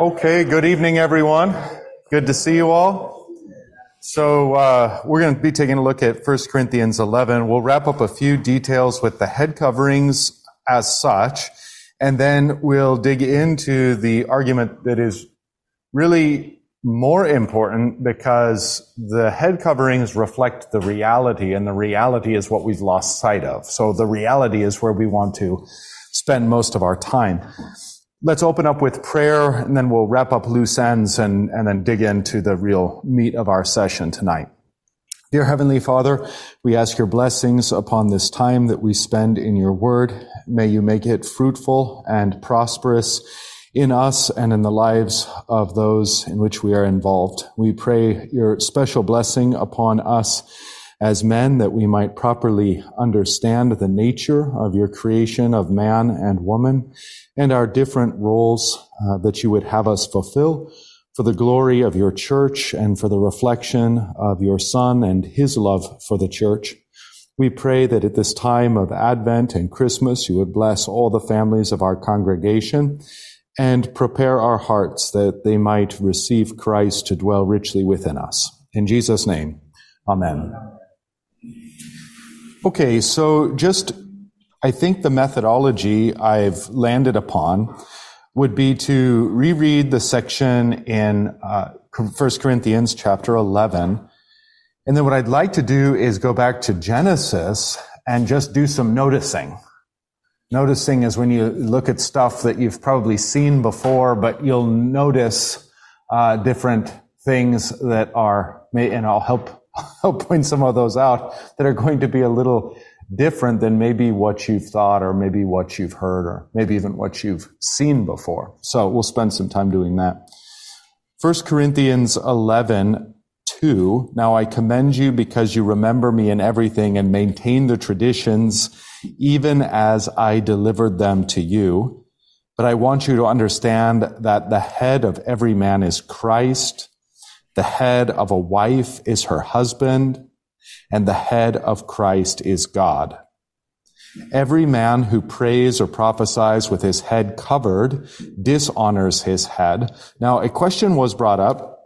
Okay, good evening, everyone. Good to see you all. So, uh, we're going to be taking a look at 1 Corinthians 11. We'll wrap up a few details with the head coverings as such, and then we'll dig into the argument that is really more important because the head coverings reflect the reality, and the reality is what we've lost sight of. So, the reality is where we want to spend most of our time. Let's open up with prayer and then we'll wrap up loose ends and, and then dig into the real meat of our session tonight. Dear Heavenly Father, we ask your blessings upon this time that we spend in your word. May you make it fruitful and prosperous in us and in the lives of those in which we are involved. We pray your special blessing upon us as men that we might properly understand the nature of your creation of man and woman and our different roles uh, that you would have us fulfill for the glory of your church and for the reflection of your son and his love for the church. We pray that at this time of Advent and Christmas, you would bless all the families of our congregation and prepare our hearts that they might receive Christ to dwell richly within us. In Jesus' name, amen. Okay, so just I think the methodology I've landed upon would be to reread the section in uh, 1 Corinthians chapter 11. And then what I'd like to do is go back to Genesis and just do some noticing. Noticing is when you look at stuff that you've probably seen before, but you'll notice uh, different things that are, and I'll help I'll point some of those out that are going to be a little different than maybe what you've thought or maybe what you've heard or maybe even what you've seen before. So we'll spend some time doing that. 1 Corinthians 11, 2. Now I commend you because you remember me in everything and maintain the traditions even as I delivered them to you. But I want you to understand that the head of every man is Christ the head of a wife is her husband, and the head of Christ is God. Every man who prays or prophesies with his head covered dishonors his head. Now, a question was brought up.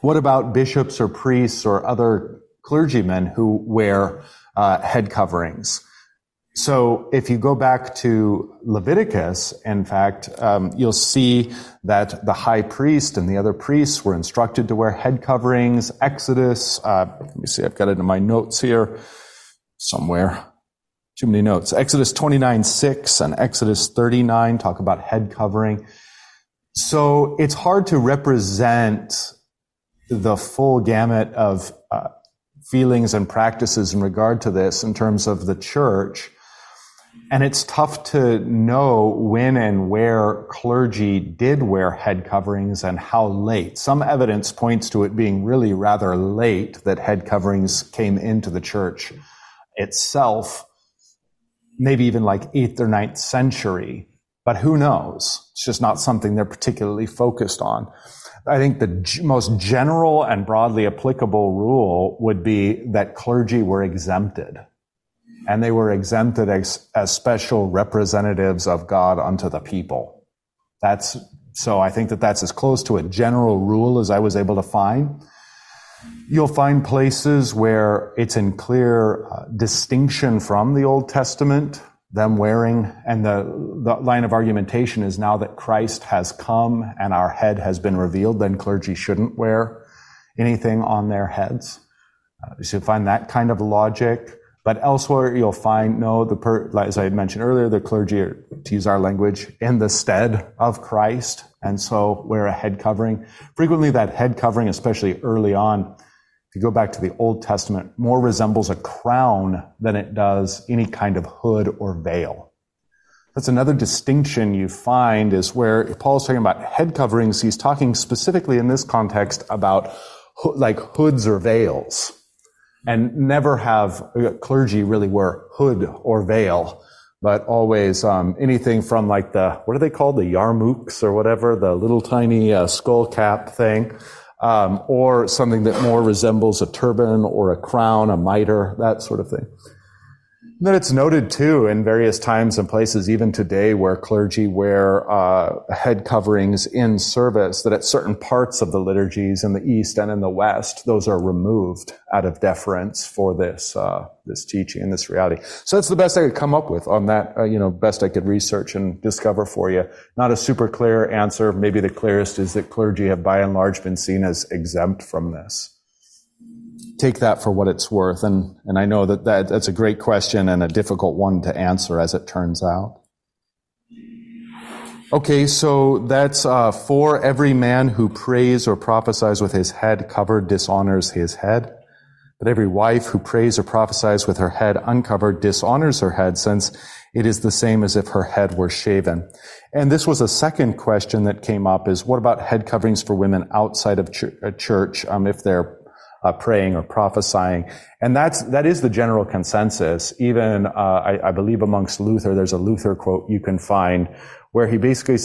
What about bishops or priests or other clergymen who wear uh, head coverings? So if you go back to Leviticus, in fact, um, you'll see that the high priest and the other priests were instructed to wear head coverings. Exodus, uh, let me see, I've got it in my notes here somewhere. Too many notes. Exodus 29, 6 and Exodus 39 talk about head covering. So it's hard to represent the full gamut of uh, feelings and practices in regard to this in terms of the church and it's tough to know when and where clergy did wear head coverings and how late. Some evidence points to it being really rather late that head coverings came into the church itself, maybe even like 8th or 9th century. But who knows? It's just not something they're particularly focused on. I think the g- most general and broadly applicable rule would be that clergy were exempted and they were exempted as, as special representatives of God unto the people. That's, so I think that that's as close to a general rule as I was able to find. You'll find places where it's in clear uh, distinction from the Old Testament, them wearing, and the, the line of argumentation is now that Christ has come and our head has been revealed, then clergy shouldn't wear anything on their heads. Uh, you should find that kind of logic. But elsewhere, you'll find, no, the per, as I mentioned earlier, the clergy are, to use our language, in the stead of Christ, and so wear a head covering. Frequently, that head covering, especially early on, if you go back to the Old Testament, more resembles a crown than it does any kind of hood or veil. That's another distinction you find is where Paul's talking about head coverings, he's talking specifically in this context about like hoods or veils and never have uh, clergy really wear hood or veil, but always um, anything from like the what are they called the yarmulkes or whatever the little tiny uh, skull cap thing, um, or something that more resembles a turban or a crown, a mitre, that sort of thing. That it's noted too in various times and places, even today, where clergy wear uh, head coverings in service, that at certain parts of the liturgies in the East and in the West, those are removed out of deference for this uh, this teaching and this reality. So that's the best I could come up with on that. Uh, you know, best I could research and discover for you. Not a super clear answer. Maybe the clearest is that clergy have by and large been seen as exempt from this take that for what it's worth. And, and I know that, that that's a great question and a difficult one to answer as it turns out. Okay, so that's uh, for every man who prays or prophesies with his head covered dishonors his head. But every wife who prays or prophesies with her head uncovered dishonors her head, since it is the same as if her head were shaven. And this was a second question that came up is what about head coverings for women outside of ch- uh, church, um, if they're uh, praying or prophesying. And that's, that is the general consensus. Even, uh, I, I, believe amongst Luther, there's a Luther quote you can find where he basically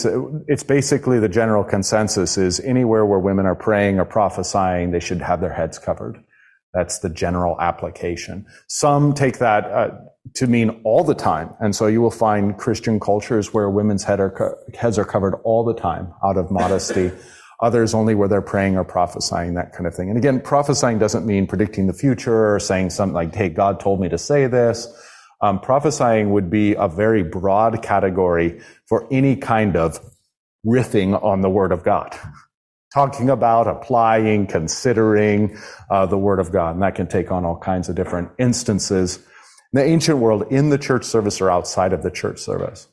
it's basically the general consensus is anywhere where women are praying or prophesying, they should have their heads covered. That's the general application. Some take that uh, to mean all the time. And so you will find Christian cultures where women's head are co- heads are covered all the time out of modesty. others only where they're praying or prophesying, that kind of thing. And again, prophesying doesn't mean predicting the future or saying something like, hey, God told me to say this. Um, prophesying would be a very broad category for any kind of riffing on the Word of God. Talking about, applying, considering uh, the Word of God. And that can take on all kinds of different instances in the ancient world, in the church service or outside of the church service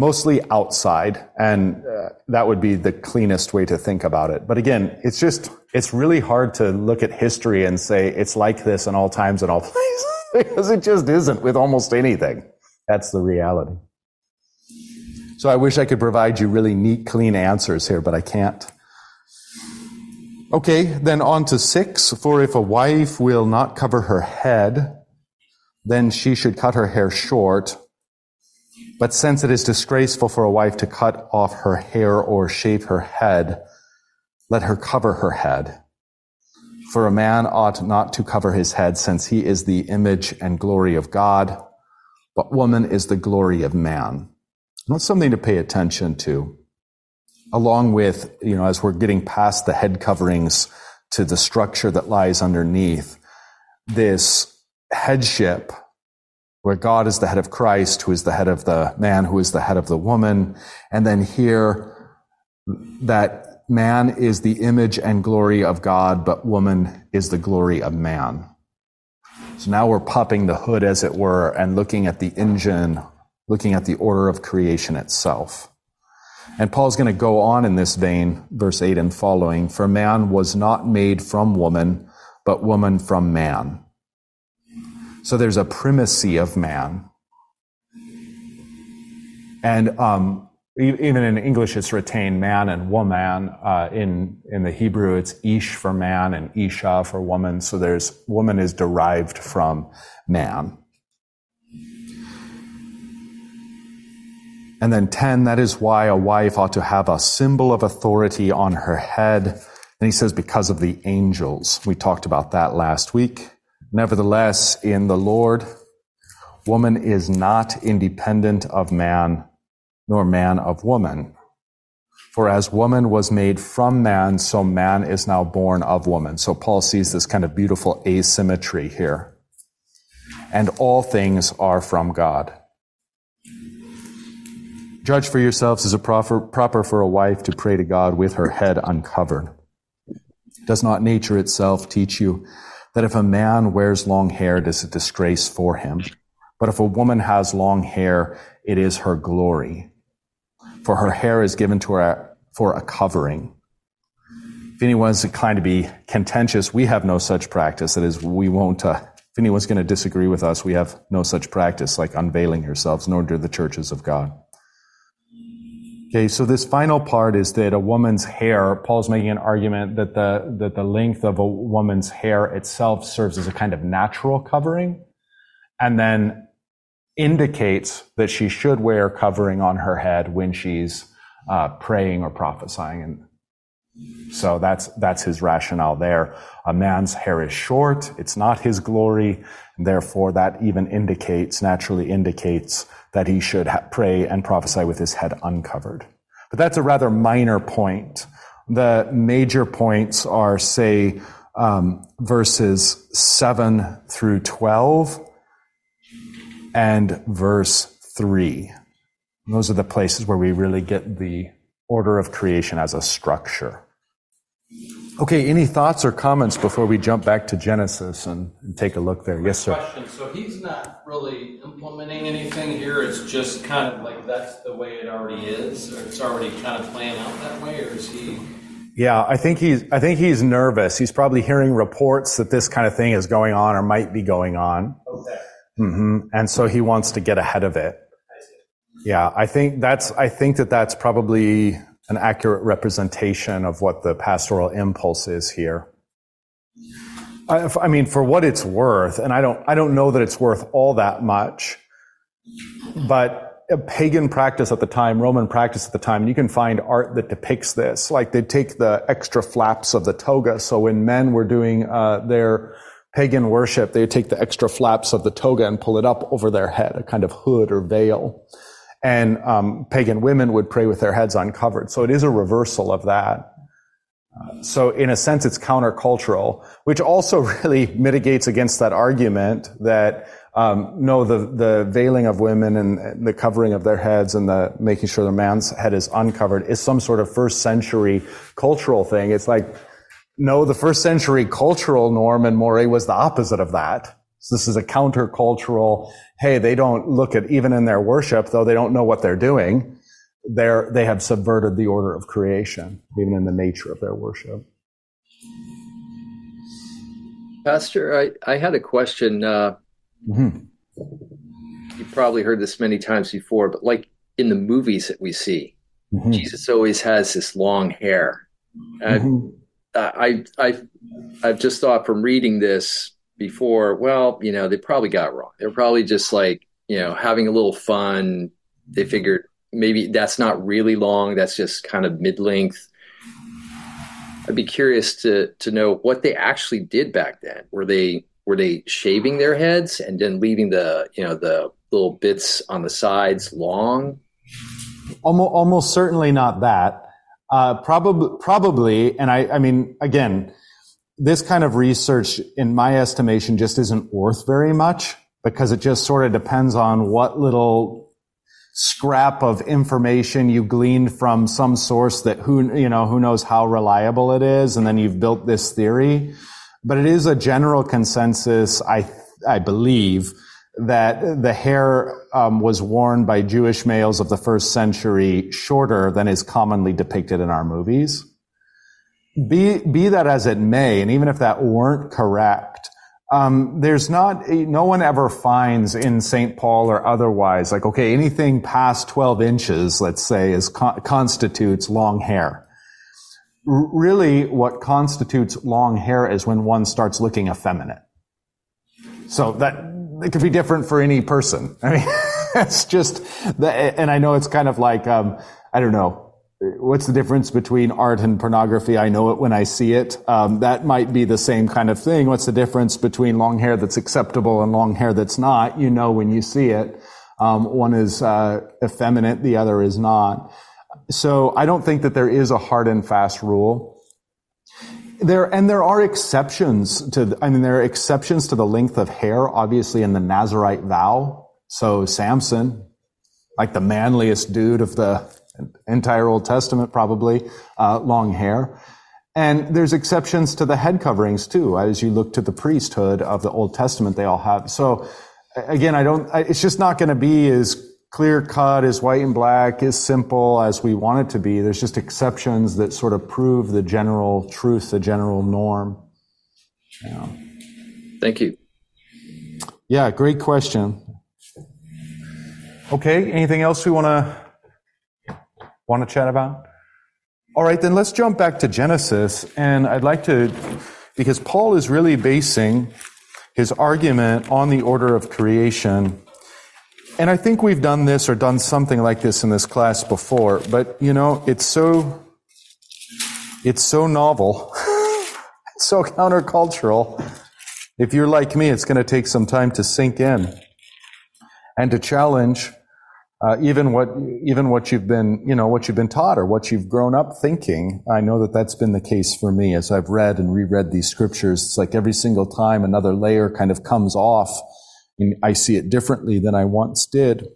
mostly outside, and uh, that would be the cleanest way to think about it. But again, it's just, it's really hard to look at history and say it's like this in all times and all places, because it just isn't with almost anything. That's the reality. So I wish I could provide you really neat, clean answers here, but I can't. Okay, then on to six. For if a wife will not cover her head, then she should cut her hair short but since it is disgraceful for a wife to cut off her hair or shave her head, let her cover her head. For a man ought not to cover his head since he is the image and glory of God, but woman is the glory of man. That's something to pay attention to. Along with, you know, as we're getting past the head coverings to the structure that lies underneath, this headship where God is the head of Christ, who is the head of the man, who is the head of the woman. And then here, that man is the image and glory of God, but woman is the glory of man. So now we're popping the hood, as it were, and looking at the engine, looking at the order of creation itself. And Paul's going to go on in this vein, verse 8 and following, for man was not made from woman, but woman from man. So there's a primacy of man. And um, even in English, it's retained man and woman. Uh, in in the Hebrew, it's ish for man and isha for woman. So there's woman is derived from man. And then 10, that is why a wife ought to have a symbol of authority on her head. And he says, because of the angels. We talked about that last week. Nevertheless, in the Lord, woman is not independent of man, nor man of woman. For as woman was made from man, so man is now born of woman. So Paul sees this kind of beautiful asymmetry here. And all things are from God. Judge for yourselves is it proper, proper for a wife to pray to God with her head uncovered. Does not nature itself teach you that if a man wears long hair, it is a disgrace for him. But if a woman has long hair, it is her glory. For her hair is given to her for a covering. If anyone's inclined to be contentious, we have no such practice. That is, we won't, uh, if anyone's going to disagree with us, we have no such practice like unveiling yourselves, nor do the churches of God. Okay, so this final part is that a woman's hair, Paul's making an argument that the, that the length of a woman's hair itself serves as a kind of natural covering and then indicates that she should wear covering on her head when she's uh, praying or prophesying. And So that's, that's his rationale there. A man's hair is short. It's not his glory. And therefore that even indicates, naturally indicates that he should ha- pray and prophesy with his head uncovered. But that's a rather minor point. The major points are, say, um, verses 7 through 12 and verse 3. And those are the places where we really get the order of creation as a structure. Okay, any thoughts or comments before we jump back to Genesis and, and take a look there? Yes, sir. Question. So he's not really implementing anything here. It's just kind of like that's the way it already is, or it's already kind of playing out that way, or is he? Yeah, I think he's. I think he's nervous. He's probably hearing reports that this kind of thing is going on or might be going on. Okay. hmm And so he wants to get ahead of it. Yeah, I think that's. I think that that's probably an accurate representation of what the pastoral impulse is here. I, I, mean, for what it's worth, and I don't, I don't know that it's worth all that much, but a pagan practice at the time, Roman practice at the time, and you can find art that depicts this. Like they take the extra flaps of the toga. So when men were doing uh, their pagan worship, they take the extra flaps of the toga and pull it up over their head, a kind of hood or veil and um, pagan women would pray with their heads uncovered. So it is a reversal of that. So in a sense, it's countercultural, which also really mitigates against that argument that um, no, the the veiling of women and the covering of their heads and the making sure the man's head is uncovered is some sort of first century cultural thing. It's like no, the first century cultural norm in Moray was the opposite of that. So this is a countercultural, hey, they don't look at, even in their worship, though they don't know what they're doing, they're, they have subverted the order of creation, even in the nature of their worship. Pastor, I, I had a question. Uh, mm-hmm. You probably heard this many times before, but like in the movies that we see, mm-hmm. Jesus always has this long hair. Mm-hmm. I, I, I've just thought from reading this, before, well, you know, they probably got wrong. They're probably just like, you know, having a little fun. They figured maybe that's not really long. That's just kind of mid length. I'd be curious to to know what they actually did back then. Were they were they shaving their heads and then leaving the you know the little bits on the sides long? Almost, almost certainly not that. Uh, probably, probably, and I, I mean, again, this kind of research, in my estimation, just isn't worth very much because it just sort of depends on what little scrap of information you gleaned from some source that who, you know, who knows how reliable it is. And then you've built this theory. But it is a general consensus, I, I believe, that the hair um, was worn by Jewish males of the first century shorter than is commonly depicted in our movies. Be, be that as it may, and even if that weren't correct, um, there's not, no one ever finds in St. Paul or otherwise, like, okay, anything past 12 inches, let's say, is constitutes long hair. R- really, what constitutes long hair is when one starts looking effeminate. So that, it could be different for any person. I mean, it's just, the, and I know it's kind of like, um, I don't know, what's the difference between art and pornography? I know it when I see it. Um, that might be the same kind of thing. What's the difference between long hair that's acceptable and long hair that's not? You know when you see it. Um, one is uh, effeminate, the other is not. So I don't think that there is a hard and fast rule. There and there are exceptions to. I mean, there are exceptions to the length of hair, obviously, in the Nazarite vow. So Samson, like the manliest dude of the entire Old Testament, probably, uh, long hair. And there's exceptions to the head coverings too. As you look to the priesthood of the Old Testament, they all have. So again, I don't, it's just not going to be as clear cut, as white and black, as simple as we want it to be. There's just exceptions that sort of prove the general truth, the general norm. Yeah. Thank you. Yeah, great question. Okay, anything else we want to want to chat about? All right, then let's jump back to Genesis. And I'd like to, because Paul is really basing his argument on the order of creation. And I think we've done this or done something like this in this class before, but you know, it's so, It's so novel, it's so countercultural. If you're like me, it's going to take some time to sink in and to challenge uh, even what even what you've been you know what you've been taught or what you've grown up thinking. I know that that's been the case for me as I've read and reread these scriptures. It's like every single time another layer kind of comes off, and I see it differently than I once did.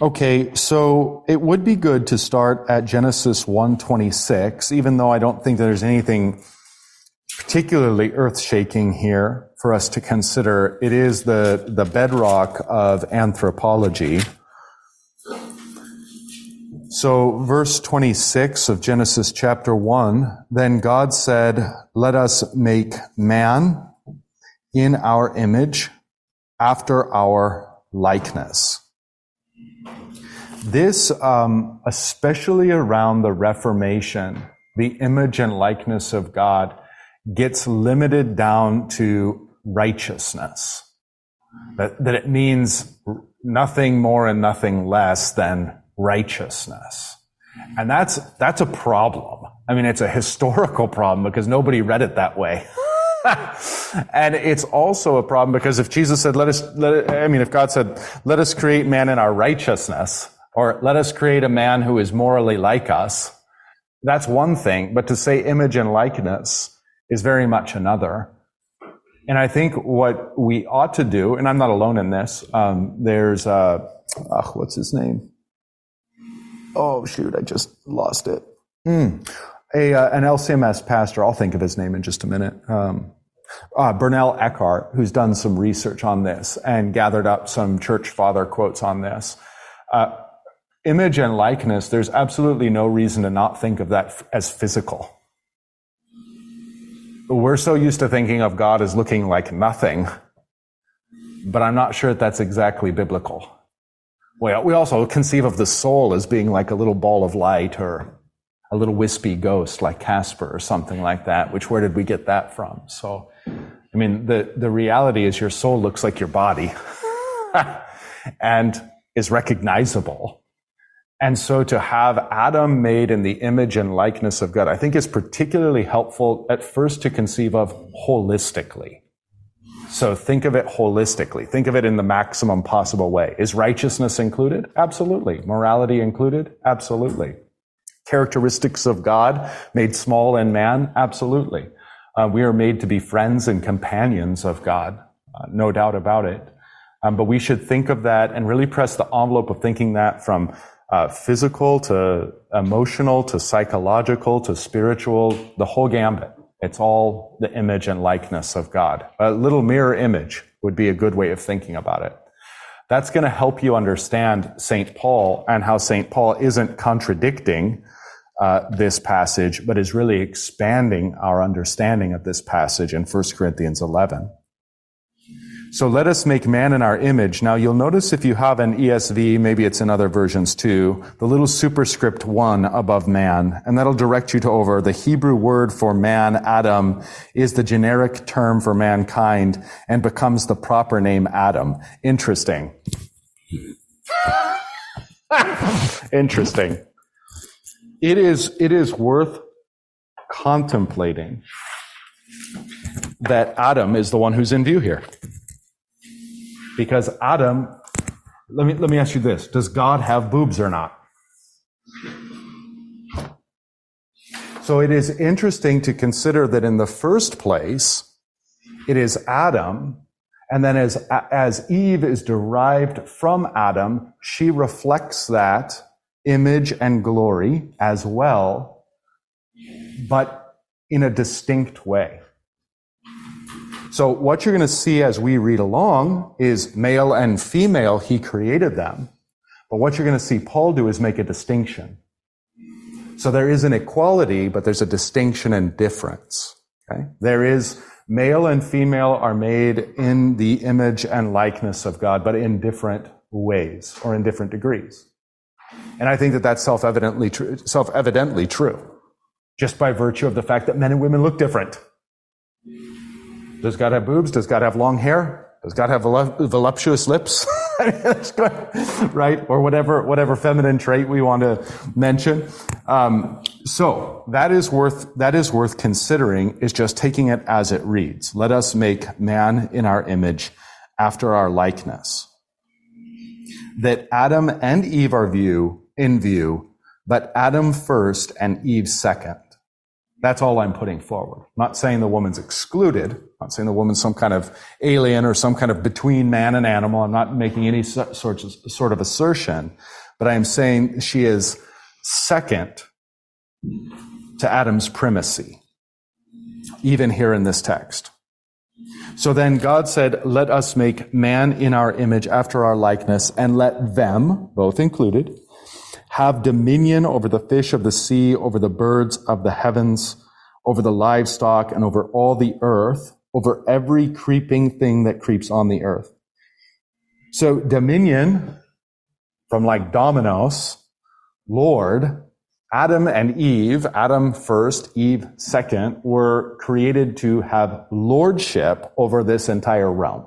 Okay, so it would be good to start at Genesis 1:26, even though I don't think there's anything particularly earth-shaking here for us to consider. It is the, the bedrock of anthropology. So, verse 26 of Genesis chapter 1 Then God said, Let us make man in our image, after our likeness. This, um, especially around the Reformation, the image and likeness of God gets limited down to righteousness. That, that it means nothing more and nothing less than righteousness. And that's, that's a problem. I mean, it's a historical problem because nobody read it that way. and it's also a problem because if Jesus said, let us, let, I mean, if God said, let us create man in our righteousness, or let us create a man who is morally like us, that's one thing. But to say image and likeness is very much another. And I think what we ought to do, and I'm not alone in this, um, there's, uh, uh, what's his name? Oh, shoot, I just lost it. Mm. A, uh, an LCMS pastor, I'll think of his name in just a minute. Um, uh, Burnell Eckardt, who's done some research on this and gathered up some church father quotes on this. Uh, image and likeness, there's absolutely no reason to not think of that as physical. We're so used to thinking of God as looking like nothing, but I'm not sure that that's exactly biblical. Well, we also conceive of the soul as being like a little ball of light or a little wispy ghost like Casper or something like that, which where did we get that from? So, I mean, the, the reality is your soul looks like your body and is recognizable. And so to have Adam made in the image and likeness of God, I think is particularly helpful at first to conceive of holistically. So think of it holistically. Think of it in the maximum possible way. Is righteousness included? Absolutely. Morality included? Absolutely. Characteristics of God made small in man? Absolutely. Uh, we are made to be friends and companions of God. Uh, no doubt about it. Um, but we should think of that and really press the envelope of thinking that from uh, physical to emotional to psychological to spiritual, the whole gambit. It's all the image and likeness of God. A little mirror image would be a good way of thinking about it. That's going to help you understand St. Paul and how St. Paul isn't contradicting uh, this passage, but is really expanding our understanding of this passage in 1 Corinthians 11. So let us make man in our image. Now you'll notice if you have an ESV, maybe it's in other versions too, the little superscript one above man, and that'll direct you to over the Hebrew word for man, Adam, is the generic term for mankind and becomes the proper name Adam. Interesting. Interesting. It is, it is worth contemplating that Adam is the one who's in view here. Because Adam, let me, let me ask you this. Does God have boobs or not? So it is interesting to consider that in the first place, it is Adam, and then as, as Eve is derived from Adam, she reflects that image and glory as well, but in a distinct way. So what you're going to see as we read along is male and female, he created them. But what you're going to see Paul do is make a distinction. So there is an equality, but there's a distinction and difference. Okay? There is male and female are made in the image and likeness of God, but in different ways or in different degrees. And I think that that's self-evidently true, self-evidently true, just by virtue of the fact that men and women look different. Does God have boobs? Does God have long hair? Does God have voluptuous lips? right? Or whatever, whatever feminine trait we want to mention. Um, so that is worth, that is worth considering is just taking it as it reads. Let us make man in our image after our likeness. That Adam and Eve are view, in view, but Adam first and Eve second. That's all I'm putting forward. I'm not saying the woman's excluded. I'm not saying the woman's some kind of alien or some kind of between man and animal. I'm not making any sort of, sort of assertion, but I am saying she is second to Adam's primacy, even here in this text. So then God said, let us make man in our image after our likeness and let them, both included, have dominion over the fish of the sea, over the birds of the heavens, over the livestock, and over all the earth, over every creeping thing that creeps on the earth. So dominion, from like dominus, Lord, Adam and Eve, Adam first, Eve second, were created to have lordship over this entire realm.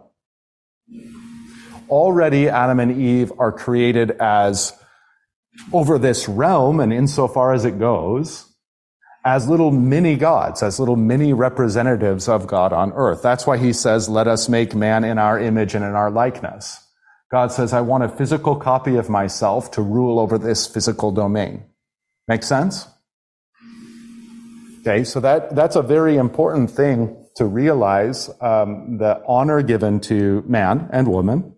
Already, Adam and Eve are created as over this realm and insofar as it goes as little mini gods, as little mini representatives of God on earth. That's why he says, let us make man in our image and in our likeness. God says, I want a physical copy of myself to rule over this physical domain. Make sense? Okay, so that, that's a very important thing to realize um, the honor given to man and woman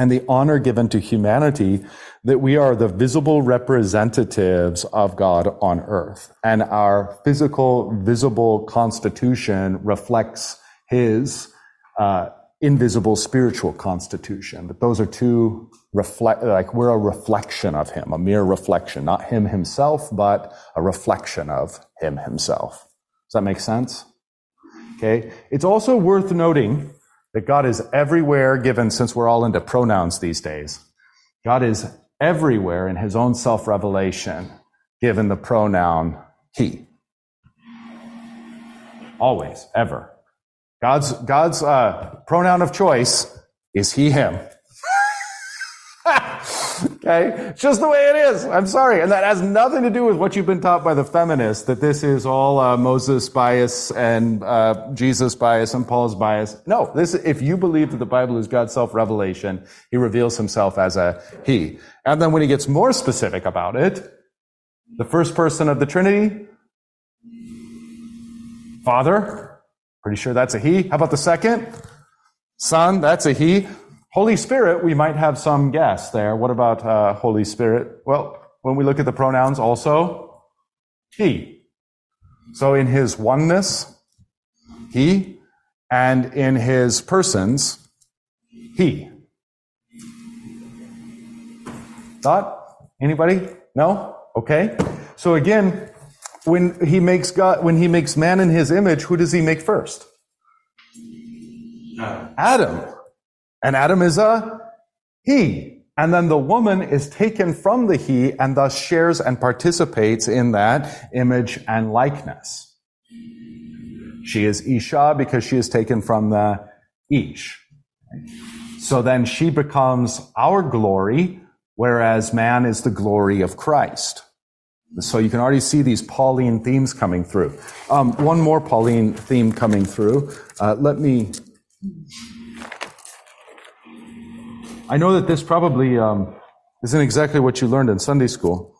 and the honor given to humanity that we are the visible representatives of God on earth. And our physical, visible constitution reflects his uh, invisible spiritual constitution. But those are two reflect, like we're a reflection of him, a mere reflection, not him himself, but a reflection of him himself. Does that make sense? Okay. It's also worth noting that God is everywhere given since we're all into pronouns these days. God is everywhere in his own self revelation given the pronoun he. Always, ever. God's, God's uh, pronoun of choice is he, him. Okay? It's just the way it is. I'm sorry. And that has nothing to do with what you've been taught by the feminists, that this is all uh, Moses bias and uh, Jesus bias and Paul's bias. No, this, if you believe that the Bible is God's self-revelation, he reveals himself as a he. And then when he gets more specific about it, the first person of the Trinity, Father, pretty sure that's a he. How about the second? Son, that's a he. Holy Spirit, we might have some guess there. What about uh, Holy Spirit? Well, when we look at the pronouns, also He. So in His oneness, He, and in His persons, He. Thought? Anybody? No? Okay. So again, when he makes God, when he makes man in his image, who does he make first? Adam. And Adam is a he. And then the woman is taken from the he and thus shares and participates in that image and likeness. She is Isha because she is taken from the Ish. So then she becomes our glory, whereas man is the glory of Christ. So you can already see these Pauline themes coming through. Um, one more Pauline theme coming through. Uh, let me I know that this probably um, isn't exactly what you learned in Sunday school.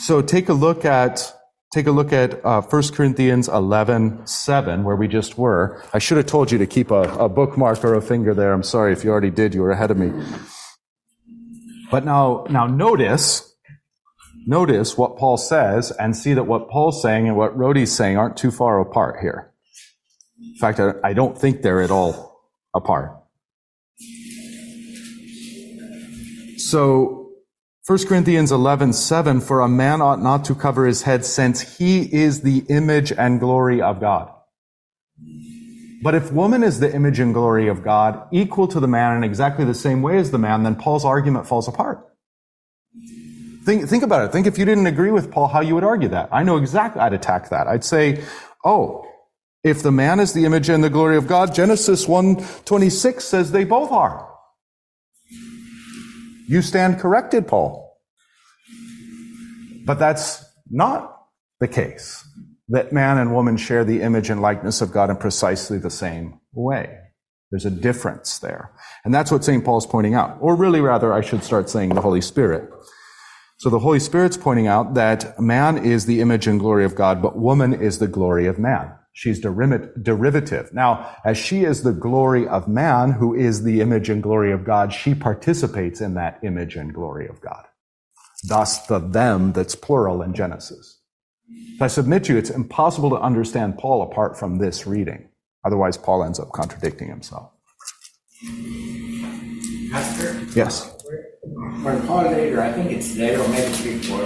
So take a look at take a look at uh, 1 Corinthians 11, 7, where we just were. I should have told you to keep a, a bookmark or a finger there. I'm sorry if you already did. You were ahead of me. But now, now notice, notice what Paul says and see that what Paul's saying and what Rhodey's saying aren't too far apart here. In fact, I, I don't think they're at all apart. So 1 Corinthians 11, 7, for a man ought not to cover his head since he is the image and glory of God. But if woman is the image and glory of God, equal to the man in exactly the same way as the man, then Paul's argument falls apart. Think, think about it. Think if you didn't agree with Paul, how you would argue that. I know exactly, I'd attack that. I'd say, oh, if the man is the image and the glory of God, Genesis 1.26 says they both are. You stand corrected, Paul. But that's not the case that man and woman share the image and likeness of God in precisely the same way. There's a difference there. And that's what St. Paul's pointing out. Or really rather, I should start saying the Holy Spirit. So the Holy Spirit's pointing out that man is the image and glory of God, but woman is the glory of man. She's derivative. Now, as she is the glory of man, who is the image and glory of God, she participates in that image and glory of God. Thus, the them that's plural in Genesis. I submit to you, it's impossible to understand Paul apart from this reading. Otherwise, Paul ends up contradicting himself. Pastor? Yes. When Paul later, I think it's later or maybe before,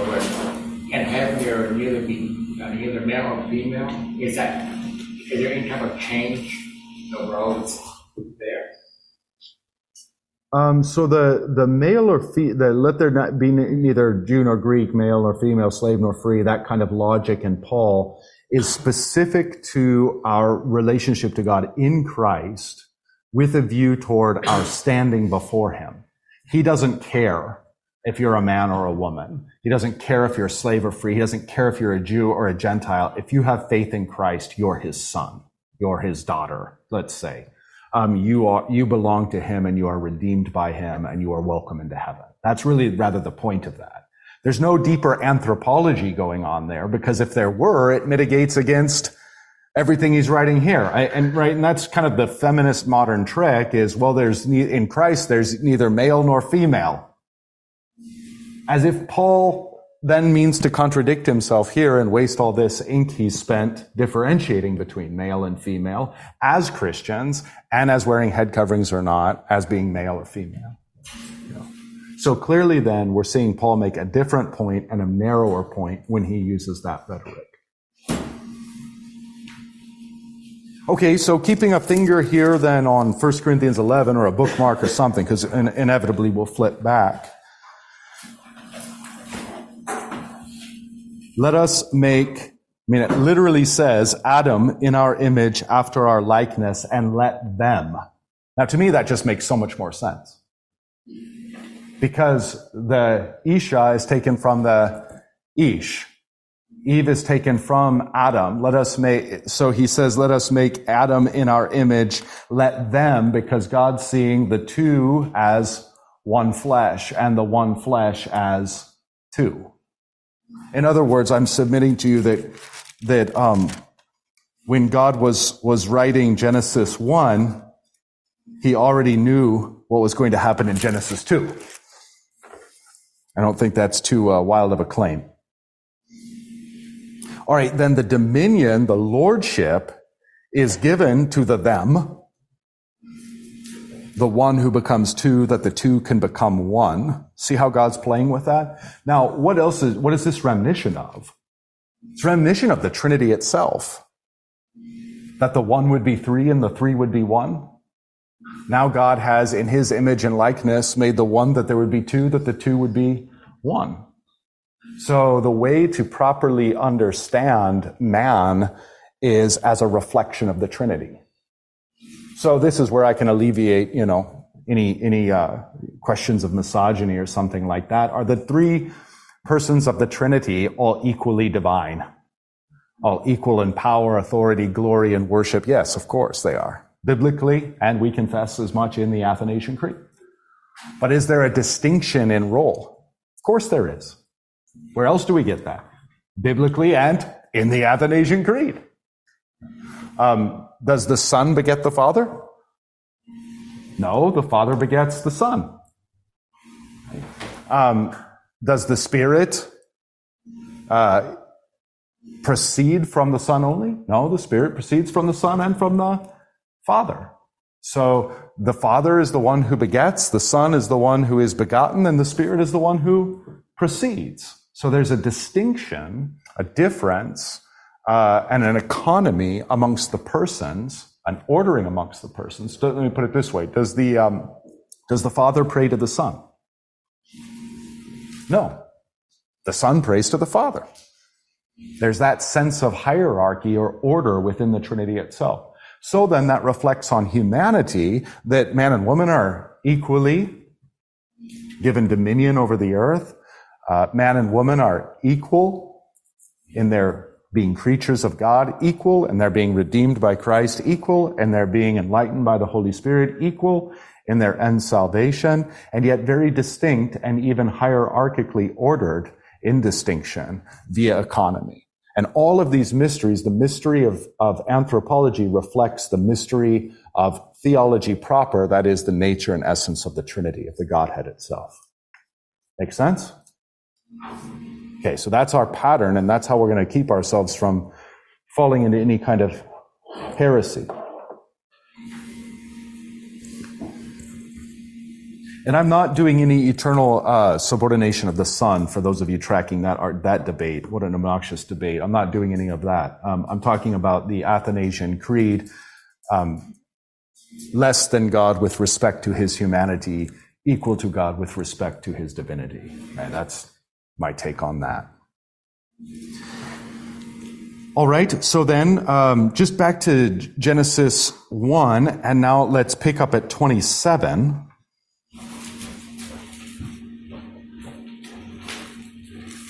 and have your neither be uh, either male or female, is that is there any type of change in the roles there? Um, so the the male or fe- the let there not be neither Jew nor Greek, male or female, slave nor free, that kind of logic in Paul is specific to our relationship to God in Christ with a view toward our standing before Him. He doesn't care if you're a man or a woman. He doesn't care if you're a slave or free. He doesn't care if you're a Jew or a Gentile. If you have faith in Christ, you're his son. You're his daughter, let's say. Um, you are, you belong to him and you are redeemed by him and you are welcome into heaven. That's really rather the point of that. There's no deeper anthropology going on there because if there were, it mitigates against everything he's writing here. I, and right, and that's kind of the feminist modern trick is, well, there's, in Christ, there's neither male nor female as if Paul then means to contradict himself here and waste all this ink he's spent differentiating between male and female as Christians and as wearing head coverings or not, as being male or female. So clearly then we're seeing Paul make a different point and a narrower point when he uses that rhetoric. Okay, so keeping a finger here then on 1 Corinthians 11 or a bookmark or something, because inevitably we'll flip back. Let us make, I mean, it literally says, Adam in our image after our likeness and let them. Now, to me, that just makes so much more sense. Because the Isha is taken from the Ish. Eve is taken from Adam. Let us make, so he says, let us make Adam in our image. Let them, because God's seeing the two as one flesh and the one flesh as two. In other words, I'm submitting to you that that um, when God was was writing Genesis one, He already knew what was going to happen in Genesis two. I don't think that's too uh, wild of a claim. All right, then the dominion, the lordship, is given to the them, the one who becomes two, that the two can become one. See how God's playing with that? Now, what else is, what is this reminiscent of? It's reminiscent of the Trinity itself. That the one would be three and the three would be one. Now God has in his image and likeness made the one that there would be two, that the two would be one. So the way to properly understand man is as a reflection of the Trinity. So this is where I can alleviate, you know, any any uh, questions of misogyny or something like that. Are the three persons of the Trinity all equally divine? All equal in power, authority, glory, and worship? Yes, of course they are. Biblically, and we confess as much in the Athanasian Creed. But is there a distinction in role? Of course there is. Where else do we get that? Biblically and in the Athanasian Creed. Um, does the Son beget the Father? No, the Father begets the Son. Um, does the Spirit uh, proceed from the Son only? No, the Spirit proceeds from the Son and from the Father. So the Father is the one who begets, the Son is the one who is begotten, and the Spirit is the one who proceeds. So there's a distinction, a difference uh, and an economy amongst the persons, an ordering amongst the persons. Let me put it this way: Does the um, does the Father pray to the Son? No, the Son prays to the Father. There's that sense of hierarchy or order within the Trinity itself. So then that reflects on humanity that man and woman are equally given dominion over the earth. Uh, man and woman are equal in their being creatures of God, equal, and they're being redeemed by Christ, equal, and they're being enlightened by the Holy Spirit, equal in their end salvation, and yet very distinct and even hierarchically ordered in distinction via economy. And all of these mysteries, the mystery of, of anthropology reflects the mystery of theology proper, that is the nature and essence of the Trinity, of the Godhead itself. Make sense? Okay, so that's our pattern, and that's how we're going to keep ourselves from falling into any kind of heresy. And I'm not doing any eternal uh, subordination of the Son for those of you tracking that art, that debate. What an obnoxious debate! I'm not doing any of that. Um, I'm talking about the Athanasian Creed, um, less than God with respect to His humanity, equal to God with respect to His divinity. Okay, that's my take on that. All right, so then um, just back to Genesis 1, and now let's pick up at 27.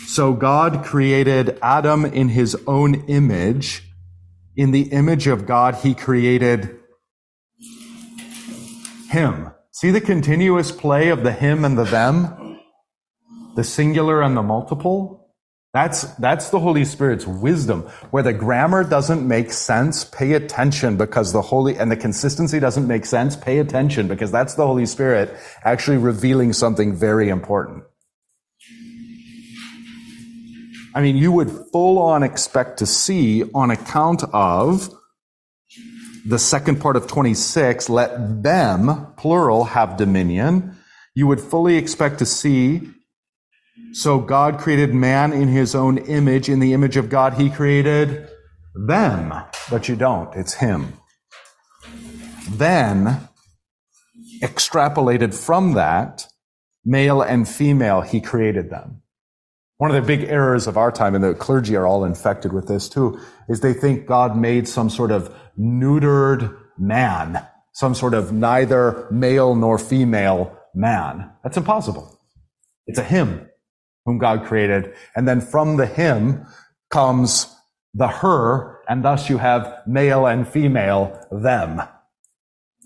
So God created Adam in his own image. In the image of God, he created him. See the continuous play of the him and the them? The singular and the multiple? That's, that's the Holy Spirit's wisdom. Where the grammar doesn't make sense, pay attention because the Holy, and the consistency doesn't make sense, pay attention because that's the Holy Spirit actually revealing something very important. I mean, you would full on expect to see on account of the second part of 26, let them, plural, have dominion. You would fully expect to see, so God created man in his own image. In the image of God, he created them. But you don't. It's him. Then, extrapolated from that, male and female, he created them. One of the big errors of our time, and the clergy are all infected with this too, is they think God made some sort of neutered man, some sort of neither male nor female man. That's impossible. It's a him whom God created. And then from the him comes the her, and thus you have male and female them.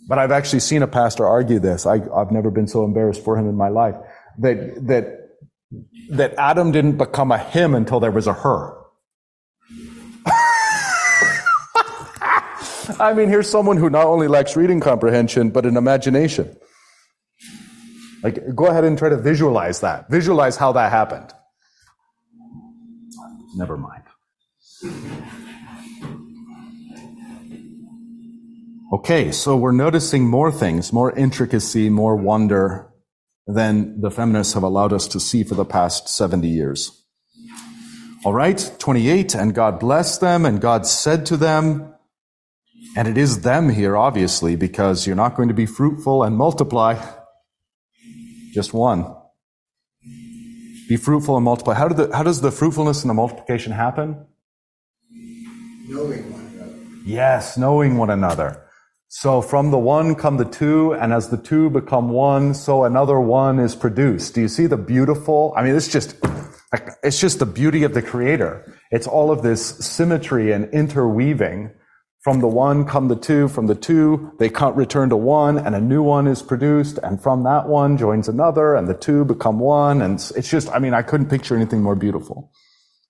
But I've actually seen a pastor argue this. I, have never been so embarrassed for him in my life. That, that that Adam didn't become a him until there was a her. I mean, here's someone who not only lacks reading comprehension, but an imagination. Like, go ahead and try to visualize that. Visualize how that happened. Never mind. Okay, so we're noticing more things, more intricacy, more wonder, than the feminists have allowed us to see for the past 70 years. All right, 28, and God blessed them, and God said to them, and it is them here, obviously, because you're not going to be fruitful and multiply. Just one. Be fruitful and multiply. How, do the, how does the fruitfulness and the multiplication happen? Knowing one another. Yes, knowing one another. So from the one come the two, and as the two become one, so another one is produced. Do you see the beautiful? I mean, it's just, it's just the beauty of the creator. It's all of this symmetry and interweaving. From the one come the two, from the two, they can't return to one, and a new one is produced, and from that one joins another, and the two become one, and it's just, I mean, I couldn't picture anything more beautiful.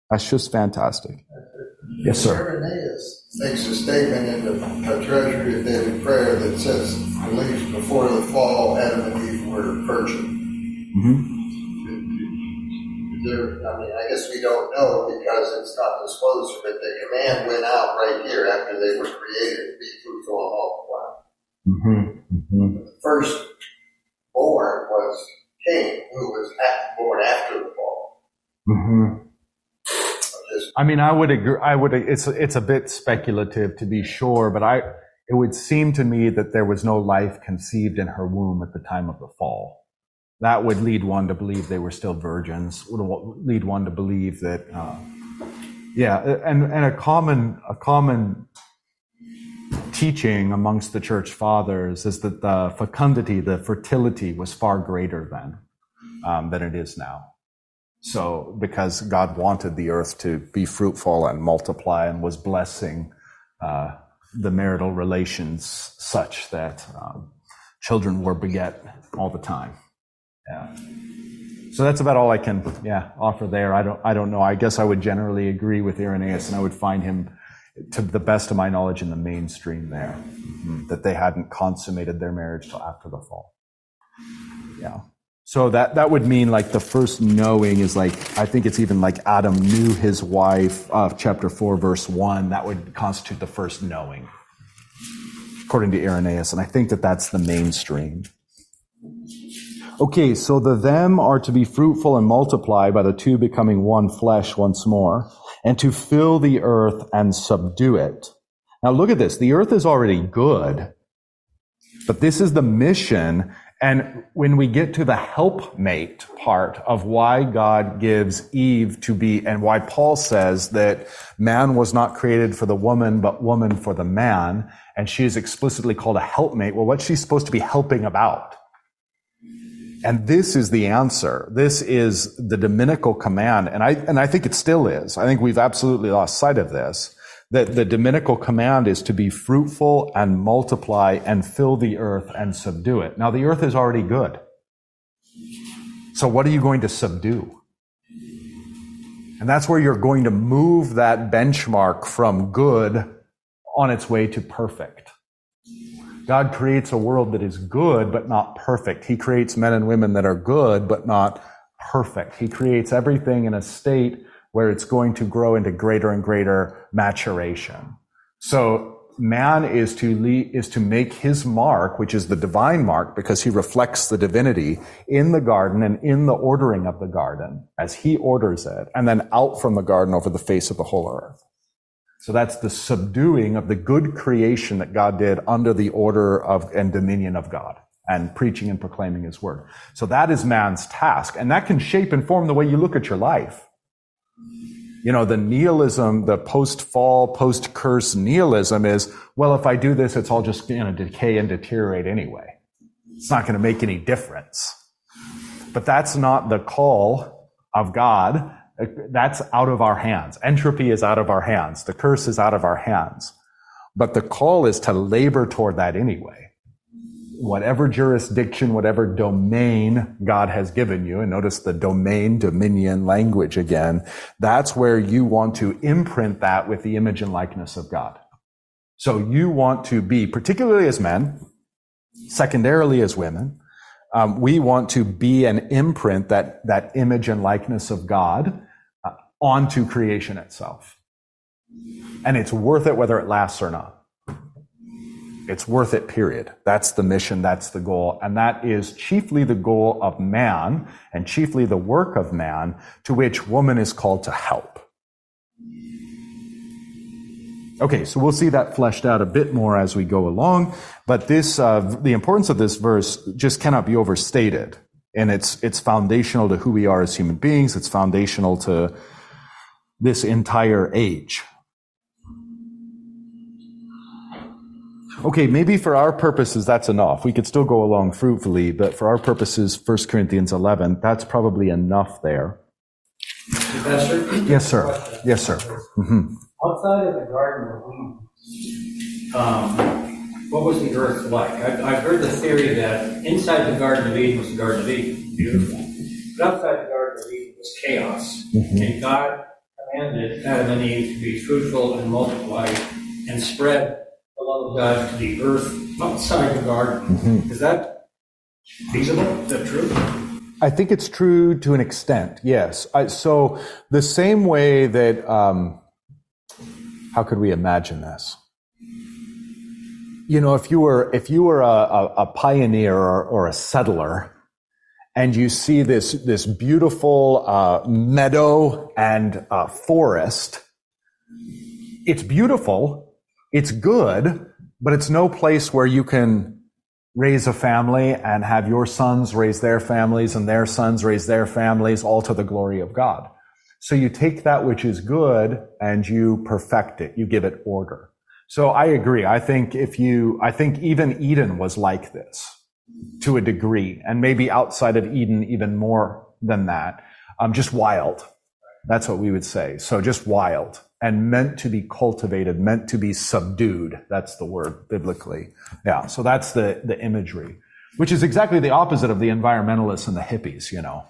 That's just fantastic. Yes, sir. Irenaeus makes a statement in the a Treasury of Daily Prayer that says, believes before the fall, Adam and Eve were virgin. Mm-hmm. There, I mean, I guess we don't know because it's not disclosed, but the command went out right here after they were created, to be fruitful and multiply. Mm-hmm. Mm-hmm. The first born was Cain, who was born after the fall. Mm-hmm. I mean, I would agree. I would. It's it's a bit speculative to be sure, but I it would seem to me that there was no life conceived in her womb at the time of the fall. That would lead one to believe they were still virgins. Would lead one to believe that, uh, yeah, and and a common a common teaching amongst the church fathers is that the fecundity, the fertility, was far greater then. um, than it is now. So, because God wanted the earth to be fruitful and multiply and was blessing uh, the marital relations such that um, children were beget all the time. Yeah. So that's about all I can, yeah, offer there. I don't, I don't know. I guess I would generally agree with Irenaeus, and I would find him, to the best of my knowledge, in the mainstream there, mm-hmm. that they hadn't consummated their marriage till after the fall. Yeah. So that, that would mean like the first knowing is like, I think it's even like Adam knew his wife, uh, chapter 4, verse 1. That would constitute the first knowing, according to Irenaeus. And I think that that's the mainstream. Okay, so the them are to be fruitful and multiply by the two becoming one flesh once more, and to fill the earth and subdue it. Now look at this. The earth is already good, but this is the mission and when we get to the helpmate part of why God gives Eve to be, and why Paul says that man was not created for the woman, but woman for the man, and she is explicitly called a helpmate, well, what's she supposed to be helping about? And this is the answer. This is the dominical command. And I, and I think it still is. I think we've absolutely lost sight of this that the Dominical command is to be fruitful and multiply and fill the earth and subdue it. Now, the earth is already good. So, what are you going to subdue? And that's where you're going to move that benchmark from good on its way to perfect. God creates a world that is good, but not perfect. He creates men and women that are good, but not perfect. He creates everything in a state where it's going to grow into greater and greater maturation. So man is to lead, is to make his mark, which is the divine mark, because he reflects the divinity in the garden and in the ordering of the garden as he orders it, and then out from the garden over the face of the whole earth. So that's the subduing of the good creation that God did under the order of and dominion of God and preaching and proclaiming his word. So that is man's task. And that can shape and form the way you look at your life you know, the nihilism, the post-fall, post-curse nihilism is, well, if I do this, it's all just going to decay and deteriorate anyway. It's not going to make any difference. But that's not the call of God. That's out of our hands. Entropy is out of our hands. The curse is out of our hands. But the call is to labor toward that anyway whatever jurisdiction, whatever domain God has given you, and notice the domain, dominion language again, that's where you want to imprint that with the image and likeness of God. So you want to be, particularly as men, secondarily as women, um, we want to be an imprint that, that image and likeness of God onto creation itself. And it's worth it whether it lasts or not. It's worth it, period. That's the mission, that's the goal. And that is chiefly the goal of man and chiefly the work of man to which woman is called to help. Okay, so we'll see that fleshed out a bit more as we go along, but this, uh, the importance of this verse just cannot be overstated. And it's, it's foundational to who we are as human beings. It's foundational to this entire age. Okay, maybe for our purposes, that's enough. We could still go along fruitfully, but for our purposes, 1 Corinthians 11, that's probably enough there. Professor? Yes, sir. Yes, sir. Mm-hmm. Outside of the Garden of Eden, um, what was the earth like? I've, I've, heard the theory that inside the Garden of Eden was the Garden of Eden, beautiful. But outside the Garden of Eden was chaos. Mm-hmm. And God commanded Adam and Eve to be fruitful and multiply and spread the love of God to the earth outside the garden. Mm-hmm. Is that feasible? Is that true? I think it's true to an extent, yes. I, so the same way that, um, how could we imagine this? You know, if you were if you were a, a, a pioneer or, or, a settler, and you see this this beautiful uh, meadow and uh, forest, it's beautiful, it's good, but it's no place where you can raise a family and have your sons raise their families and their sons raise their families all to the glory of God. So you take that which is good and you perfect it. You give it order. So I agree. I think if you, I think even Eden was like this. To a degree, and maybe outside of Eden even more than that. Um, just wild. That's what we would say. So just wild and meant to be cultivated, meant to be subdued. That's the word biblically. Yeah. So that's the, the imagery, which is exactly the opposite of the environmentalists and the hippies, you know,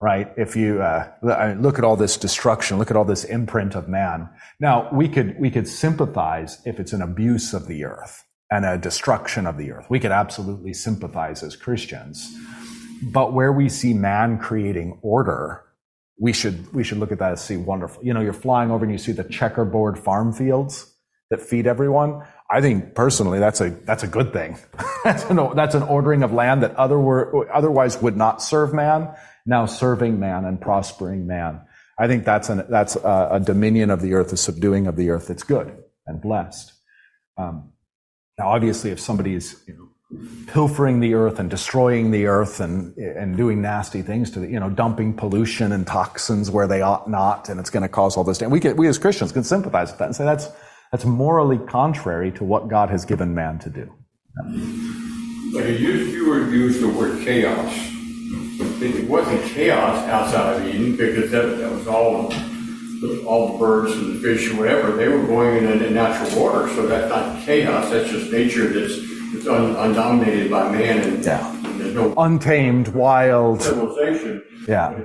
right? If you uh, look at all this destruction, look at all this imprint of man. Now we could, we could sympathize if it's an abuse of the earth and a destruction of the earth. We could absolutely sympathize as Christians. But where we see man creating order, we should we should look at that and see wonderful. You know, you're flying over and you see the checkerboard farm fields that feed everyone. I think personally that's a that's a good thing. that's an that's an ordering of land that other were, otherwise would not serve man, now serving man and prospering man. I think that's an that's a, a dominion of the earth, a subduing of the earth that's good and blessed. Um, now, obviously, if somebody is you know, pilfering the earth and destroying the earth and, and doing nasty things to the, you know, dumping pollution and toxins where they ought not, and it's going to cause all this. And we we as Christians can sympathize with that and say that's, that's morally contrary to what God has given man to do. But you used the word chaos. It wasn't chaos outside of Eden because that, that was all all the birds and the fish or whatever. They were going in a natural order, so that's not chaos. That's just nature that's it's un, undominated by man and, yeah. and there's no untamed, wild civilization. Yeah.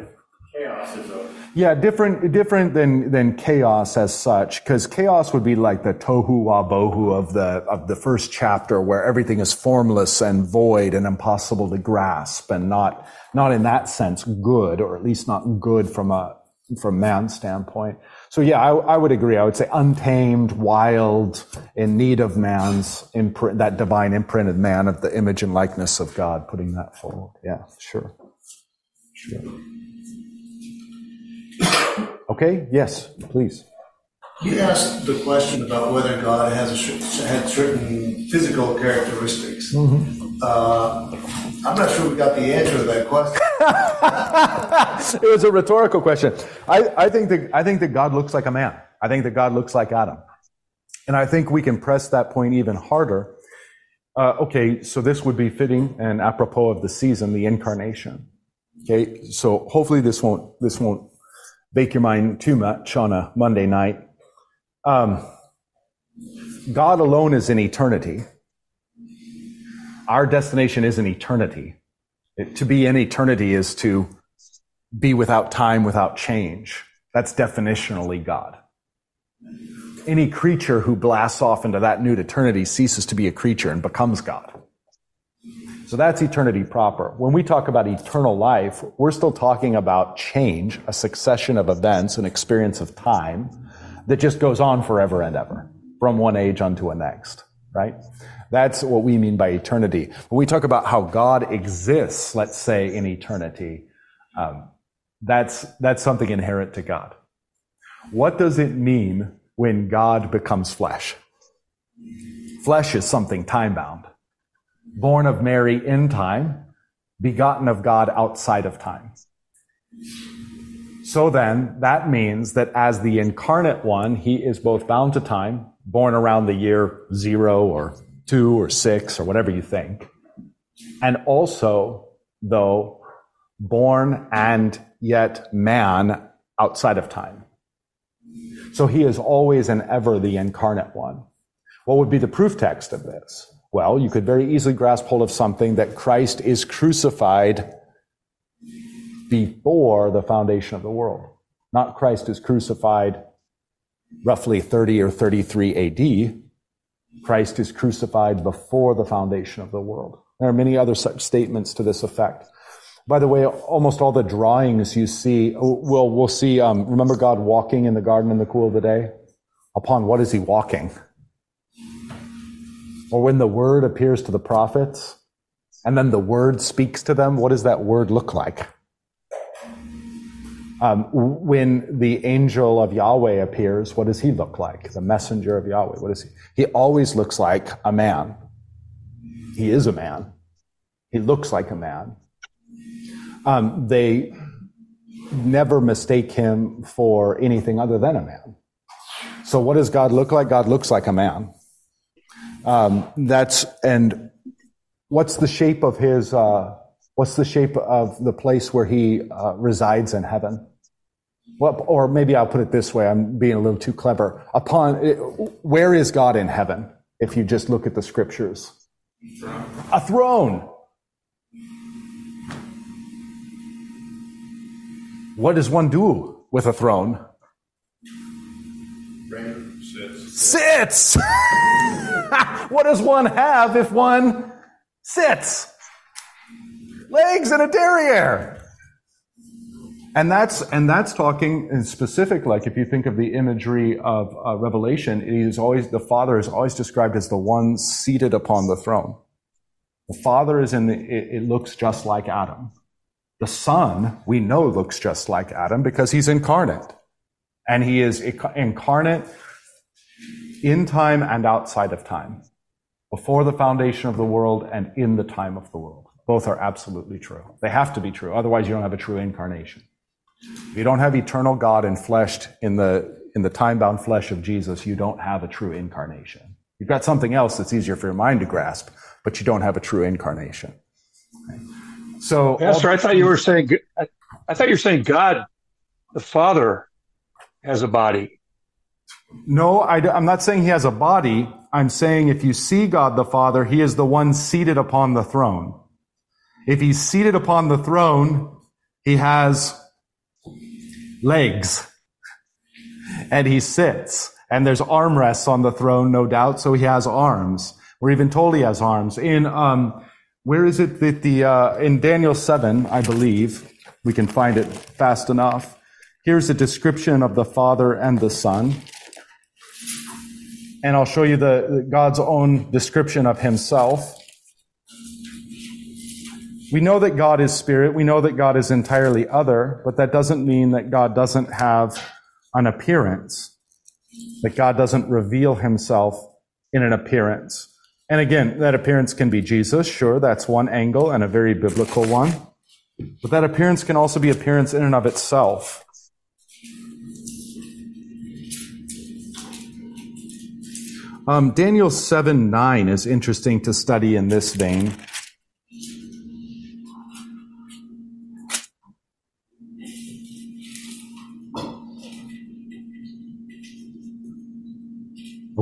Chaos is a yeah, different different than than chaos as such, because chaos would be like the tohu wabohu of the of the first chapter, where everything is formless and void and impossible to grasp, and not not in that sense good, or at least not good from a from man's standpoint. So yeah, I, I, would agree. I would say untamed, wild, in need of man's imprint, that divine imprint of man of the image and likeness of God, putting that forward. Yeah, sure. Sure. Okay, yes, please. You asked the question about whether God has a, had certain physical characteristics. Mm-hmm. Uh, I'm not sure we got the answer to that question. it was a rhetorical question. I, I, think that, I think that God looks like a man. I think that God looks like Adam. And I think we can press that point even harder. Uh, okay, so this would be fitting and apropos of the season, the incarnation. Okay, so hopefully this won't, this won't bake your mind too much on a Monday night. Um, God alone is in eternity. Our destination is in eternity. To be in eternity is to be without time, without change. That's definitionally God. Any creature who blasts off into that new eternity ceases to be a creature and becomes God. So that's eternity proper. When we talk about eternal life, we're still talking about change, a succession of events, an experience of time that just goes on forever and ever from one age unto a next, right? That's what we mean by eternity. When we talk about how God exists, let's say in eternity, um, that's, that's something inherent to God. What does it mean when God becomes flesh? Flesh is something time bound. Born of Mary in time, begotten of God outside of time. So then, that means that as the incarnate one, he is both bound to time, born around the year zero or two or six or whatever you think. And also, though, born and yet man outside of time. So he is always and ever the incarnate one. What would be the proof text of this? Well, you could very easily grasp hold of something that Christ is crucified before the foundation of the world. Not Christ is crucified roughly 30 or 33 AD, Christ is crucified before the foundation of the world. There are many other such statements to this effect. By the way, almost all the drawings you see, we'll, we'll see, um, remember God walking in the garden in the cool of the day? Upon what is he walking? Or when the word appears to the prophets, and then the word speaks to them, what does that word look like? Um, when the angel of Yahweh appears, what does he look like? The messenger of Yahweh. What is he? He always looks like a man. He is a man. He looks like a man. Um, they never mistake him for anything other than a man. So what does God look like? God looks like a man. Um, that's, and what's the shape of his, uh, what's the shape of the place where he uh, resides in heaven? Well, or maybe I'll put it this way. I'm being a little too clever. Upon, where is God in heaven? If you just look at the scriptures, a throne. What does one do with a throne? Sits. Sits. what does one have if one sits? Legs and a derriere. And that's and that's talking in specific. Like if you think of the imagery of uh, Revelation, it is always the Father is always described as the one seated upon the throne. The Father is in the. It, it looks just like Adam. The Son we know looks just like Adam because he's incarnate, and he is incarnate in time and outside of time, before the foundation of the world and in the time of the world. Both are absolutely true. They have to be true. Otherwise, you don't have a true incarnation. If you don't have eternal God enfleshed in the, in the time-bound flesh of Jesus, you don't have a true incarnation. You've got something else that's easier for your mind to grasp, but you don't have a true incarnation. So, Pastor, I thought you were saying, I thought you were saying God, the Father, has a body. No, I, am not saying he has a body. I'm saying if you see God the Father, he is the one seated upon the throne. If he's seated upon the throne, he has legs. And he sits. And there's armrests on the throne, no doubt, so he has arms. We're even told he has arms. In, um, where is it that the, uh, in Daniel 7, I believe, we can find it fast enough. Here's a description of the Father and the Son. And I'll show you the, God's own description of himself. We know that God is spirit. We know that God is entirely other, but that doesn't mean that God doesn't have an appearance, that God doesn't reveal himself in an appearance. And again, that appearance can be Jesus. Sure, that's one angle and a very biblical one. But that appearance can also be appearance in and of itself. Um, Daniel 7 9 is interesting to study in this vein.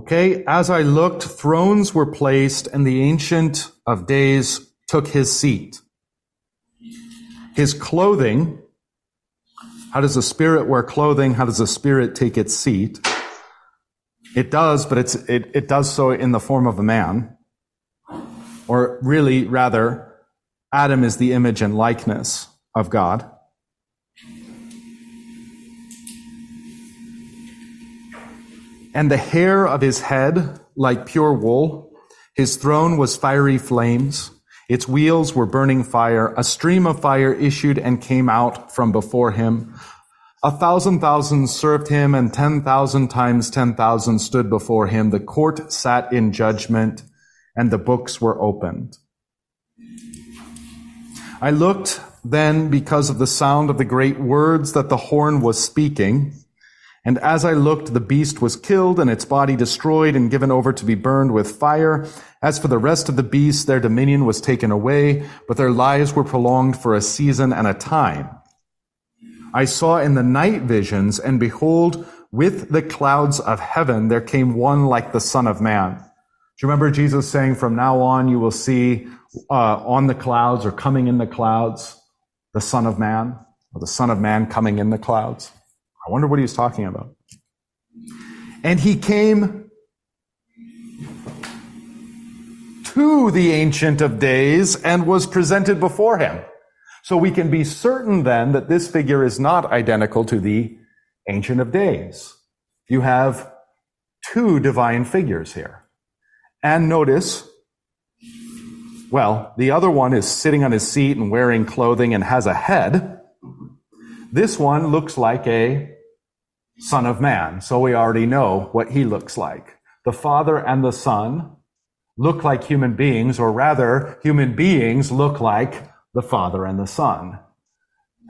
Okay, as I looked, thrones were placed, and the Ancient of Days took his seat. His clothing, how does a spirit wear clothing? How does a spirit take its seat? It does, but it's, it, it does so in the form of a man. Or really, rather, Adam is the image and likeness of God. And the hair of his head like pure wool. His throne was fiery flames. Its wheels were burning fire. A stream of fire issued and came out from before him. A thousand thousand served him and ten thousand times ten thousand stood before him. The court sat in judgment and the books were opened. I looked then because of the sound of the great words that the horn was speaking. And as I looked, the beast was killed and its body destroyed and given over to be burned with fire. As for the rest of the beasts, their dominion was taken away, but their lives were prolonged for a season and a time. I saw in the night visions, and behold, with the clouds of heaven, there came one like the Son of Man. Do you remember Jesus saying, from now on, you will see uh, on the clouds or coming in the clouds the Son of Man, or the Son of Man coming in the clouds? I wonder what he was talking about. And he came to the Ancient of Days and was presented before him. So we can be certain then that this figure is not identical to the Ancient of Days. You have two divine figures here. And notice, well, the other one is sitting on his seat and wearing clothing and has a head. This one looks like a Son of Man. So we already know what he looks like. The Father and the Son look like human beings, or rather, human beings look like the Father and the Son.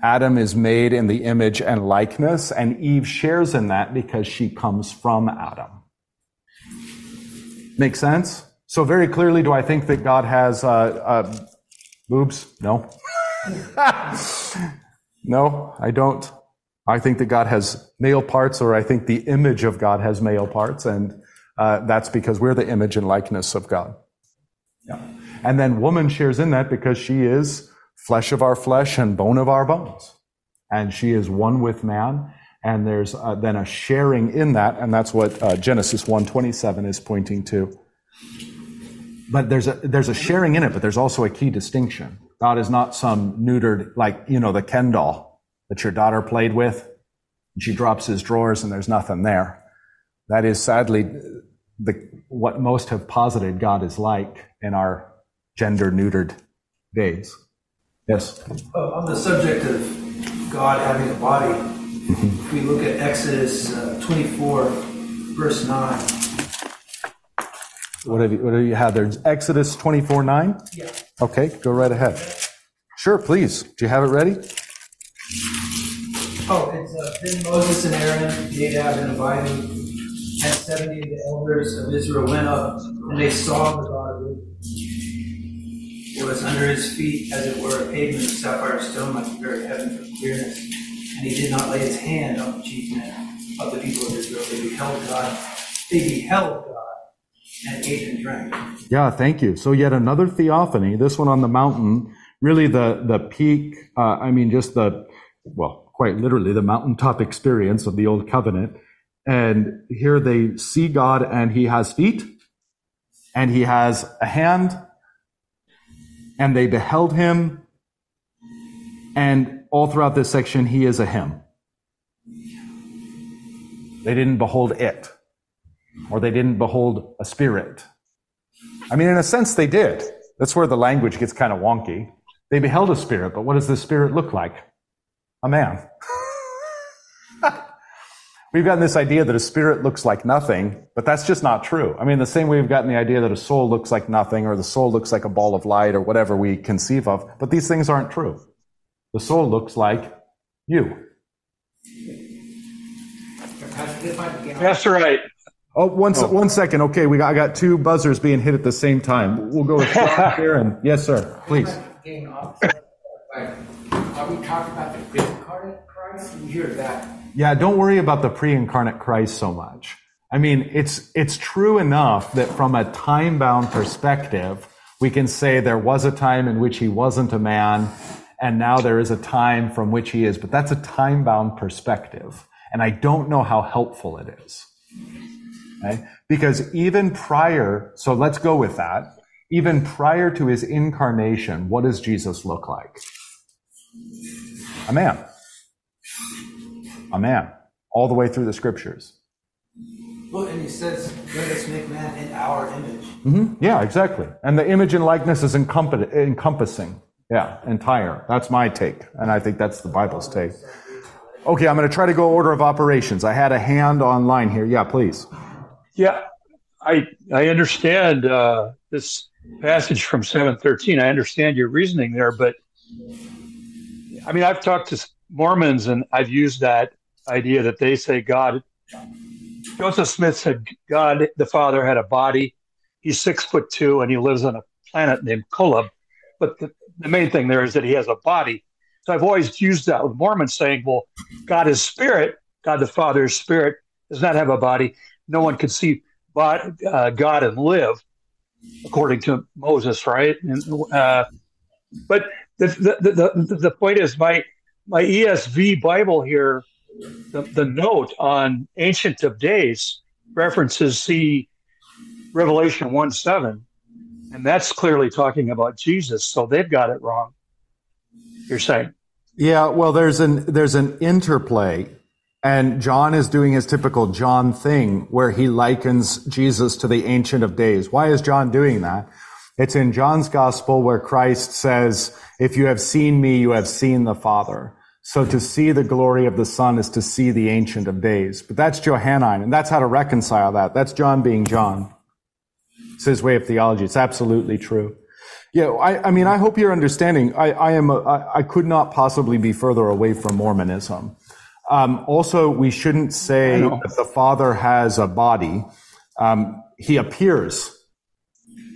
Adam is made in the image and likeness, and Eve shares in that because she comes from Adam. Make sense? So very clearly, do I think that God has uh, uh, boobs? No. no, I don't. I think that God has male parts, or I think the image of God has male parts, and uh, that's because we're the image and likeness of God. Yeah. And then woman shares in that because she is flesh of our flesh and bone of our bones. And she is one with man. And there's uh, then a sharing in that. And that's what uh, Genesis 127 is pointing to. But there's a, there's a sharing in it, but there's also a key distinction. God is not some neutered, like, you know, the Ken doll that your daughter played with. and She drops his drawers and there's nothing there. That is sadly the, what most have posited God is like in our gender neutered days. Yes? Uh, on the subject of God having a body, if we look at Exodus uh, 24, verse 9. What have you, what have you had there? Exodus 24 9? Yeah. Okay, go right ahead. Sure, please. Do you have it ready? Oh, it's uh, then Moses and Aaron, Nadab and Abihu, and 70 of the elders of Israel went up, and they saw the God of It it was under his feet, as it were, a pavement of sapphire stone, like the very heaven for clearness. And he did not lay his hand on the chief men of the people of Israel. They beheld God. They beheld God and ate and drank. Yeah, thank you. So yet another theophany, this one on the mountain, really the, the peak, uh, I mean, just the, well, quite literally the mountaintop experience of the old covenant. And here they see God and he has feet and he has a hand and they beheld him. And all throughout this section, he is a him. They didn't behold it or they didn't behold a spirit. I mean, in a sense, they did. That's where the language gets kind of wonky. They beheld a spirit, but what does the spirit look like? A man. we've gotten this idea that a spirit looks like nothing, but that's just not true. I mean, the same way we've gotten the idea that a soul looks like nothing or the soul looks like a ball of light or whatever we conceive of, but these things aren't true. The soul looks like you. That's right. Oh, one, oh. one second. Okay, we got, I got two buzzers being hit at the same time. We'll go with John yes, sir. Please. Are we talking about the pre-incarnate Christ? We hear that. Yeah, don't worry about the pre-incarnate Christ so much. I mean, it's it's true enough that from a time-bound perspective, we can say there was a time in which he wasn't a man, and now there is a time from which he is. But that's a time-bound perspective, and I don't know how helpful it is. Okay? Because even prior, so let's go with that. Even prior to his incarnation, what does Jesus look like? A man. A man. All the way through the scriptures. Well, and he says, let us make man in our image. Mm-hmm. Yeah, exactly. And the image and likeness is encompass- encompassing. Yeah, entire. That's my take. And I think that's the Bible's take. Okay, I'm going to try to go order of operations. I had a hand online here. Yeah, please. Yeah, I I understand uh, this passage from seven thirteen. I understand your reasoning there, but I mean, I've talked to Mormons and I've used that idea that they say God. Joseph Smith said God, the Father, had a body. He's six foot two and he lives on a planet named Kolob. But the, the main thing there is that he has a body. So I've always used that with Mormons saying, well, God is spirit. God the Father is spirit, does not have a body no one could see uh, God and live, according to Moses, right? And, uh, but the, the, the, the point is, my my ESV Bible here, the, the note on Ancient of Days references see Revelation 1 7, and that's clearly talking about Jesus, so they've got it wrong. You're saying? Yeah, well, there's an there's an interplay and John is doing his typical John thing where he likens Jesus to the Ancient of Days. Why is John doing that? It's in John's gospel where Christ says, if you have seen me, you have seen the Father. So to see the glory of the Son is to see the Ancient of Days. But that's Johannine, and that's how to reconcile that. That's John being John. It's his way of theology. It's absolutely true. Yeah, I, I mean, I hope you're understanding. I, I am. A, I, I could not possibly be further away from Mormonism. Um, also, we shouldn't say that the Father has a body. Um, he appears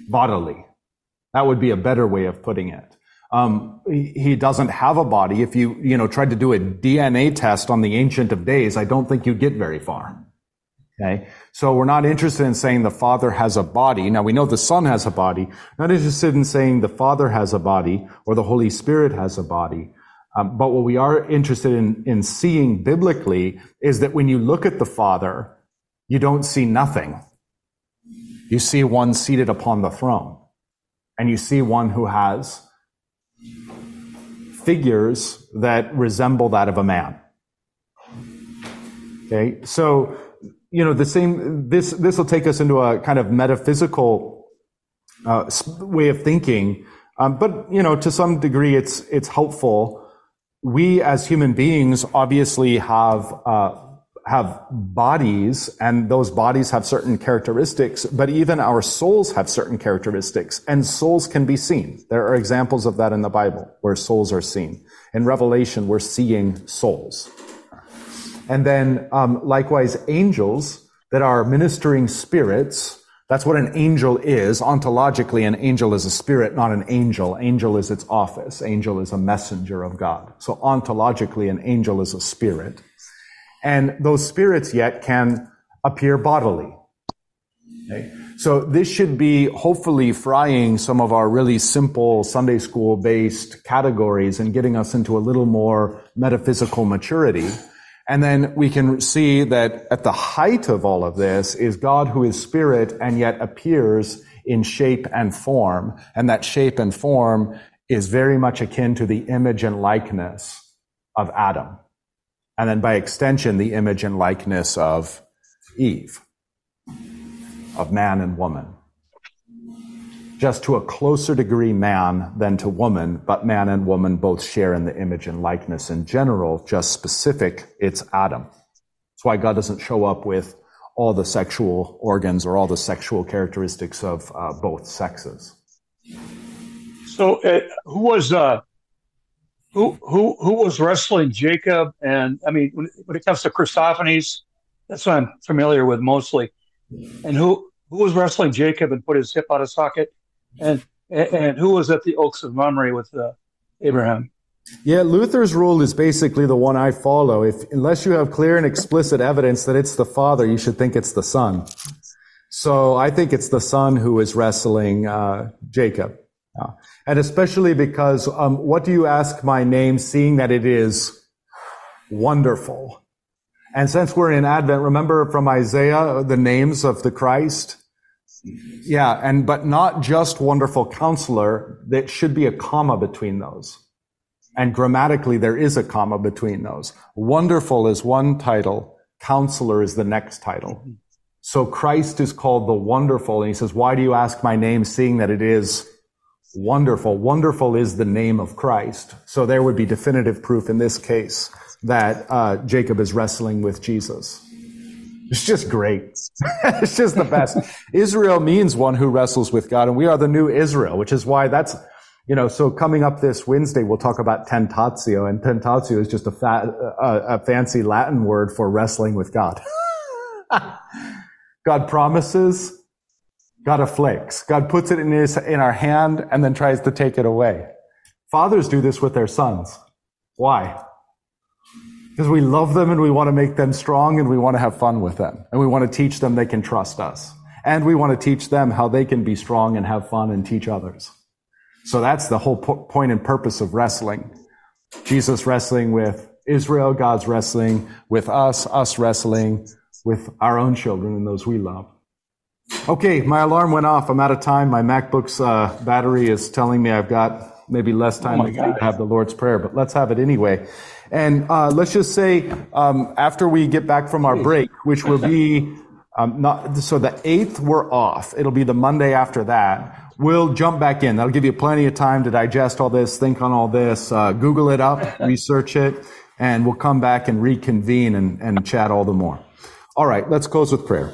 bodily. That would be a better way of putting it. Um, he doesn't have a body. If you, you know, tried to do a DNA test on the Ancient of Days, I don't think you'd get very far. Okay. So we're not interested in saying the Father has a body. Now we know the Son has a body. Not interested in saying the Father has a body or the Holy Spirit has a body. Um, but what we are interested in, in seeing biblically is that when you look at the Father, you don't see nothing. You see one seated upon the throne. And you see one who has figures that resemble that of a man. Okay, so you know the same. This this will take us into a kind of metaphysical uh, way of thinking, um, but you know to some degree it's it's helpful. We as human beings obviously have uh, have bodies and those bodies have certain characteristics, but even our souls have certain characteristics and souls can be seen. There are examples of that in the Bible where souls are seen. In Revelation, we're seeing souls. And then, um, likewise, angels that are ministering spirits. That's what an angel is. Ontologically, an angel is a spirit, not an angel. Angel is its office. Angel is a messenger of God. So ontologically, an angel is a spirit and those spirits yet can appear bodily. Okay? So this should be hopefully frying some of our really simple Sunday school based categories and getting us into a little more metaphysical maturity. And then we can see that at the height of all of this is God who is spirit and yet appears in shape and form. And that shape and form is very much akin to the image and likeness of Adam and then by extension, the image and likeness of Eve, of man and woman. Just to a closer degree, man than to woman, but man and woman both share in the image and likeness in general, just specific, it's Adam. That's why God doesn't show up with all the sexual organs or all the sexual characteristics of uh, both sexes. So, uh, who was uh, who who who was wrestling Jacob? And I mean, when, when it comes to Christophanies, that's what I'm familiar with mostly. And who who was wrestling Jacob and put his hip out of socket? And and, who was at the Oaks of Mamre with uh, Abraham? Yeah, Luther's rule is basically the one I follow. If unless you have clear and explicit evidence that it's the father, you should think it's the son. So I think it's the son who is wrestling uh, Jacob. Uh, and especially because um, what do you ask my name, seeing that it is wonderful? And since we're in Advent, remember from Isaiah the names of the Christ? Yeah, and but not just wonderful counselor, there should be a comma between those. And grammatically, there is a comma between those. Wonderful is one title, counselor is the next title. So Christ is called the wonderful, and he says, Why do you ask my name, seeing that it is Wonderful. Wonderful is the name of Christ. So there would be definitive proof in this case that uh, Jacob is wrestling with Jesus. It's just great. it's just the best. Israel means one who wrestles with God, and we are the new Israel, which is why that's, you know, so coming up this Wednesday, we'll talk about tentatio, and tentatio is just a, a, a fancy Latin word for wrestling with God. God promises, God afflicts. God puts it in, his, in our hand and then tries to take it away. Fathers do this with their sons. Why? Because we love them and we want to make them strong and we want to have fun with them. And we want to teach them they can trust us. And we want to teach them how they can be strong and have fun and teach others. So that's the whole po- point and purpose of wrestling. Jesus wrestling with Israel, God's wrestling with us, us wrestling with our own children and those we love. Okay, my alarm went off. I'm out of time. My MacBook's uh, battery is telling me I've got maybe less time oh to have the Lord's Prayer, but let's have it anyway. And uh, let's just say um, after we get back from our break, which will be um, not so the eighth, we're off. It'll be the Monday after that. We'll jump back in. That'll give you plenty of time to digest all this, think on all this, uh, Google it up, research it, and we'll come back and reconvene and, and chat all the more. All right, let's close with prayer.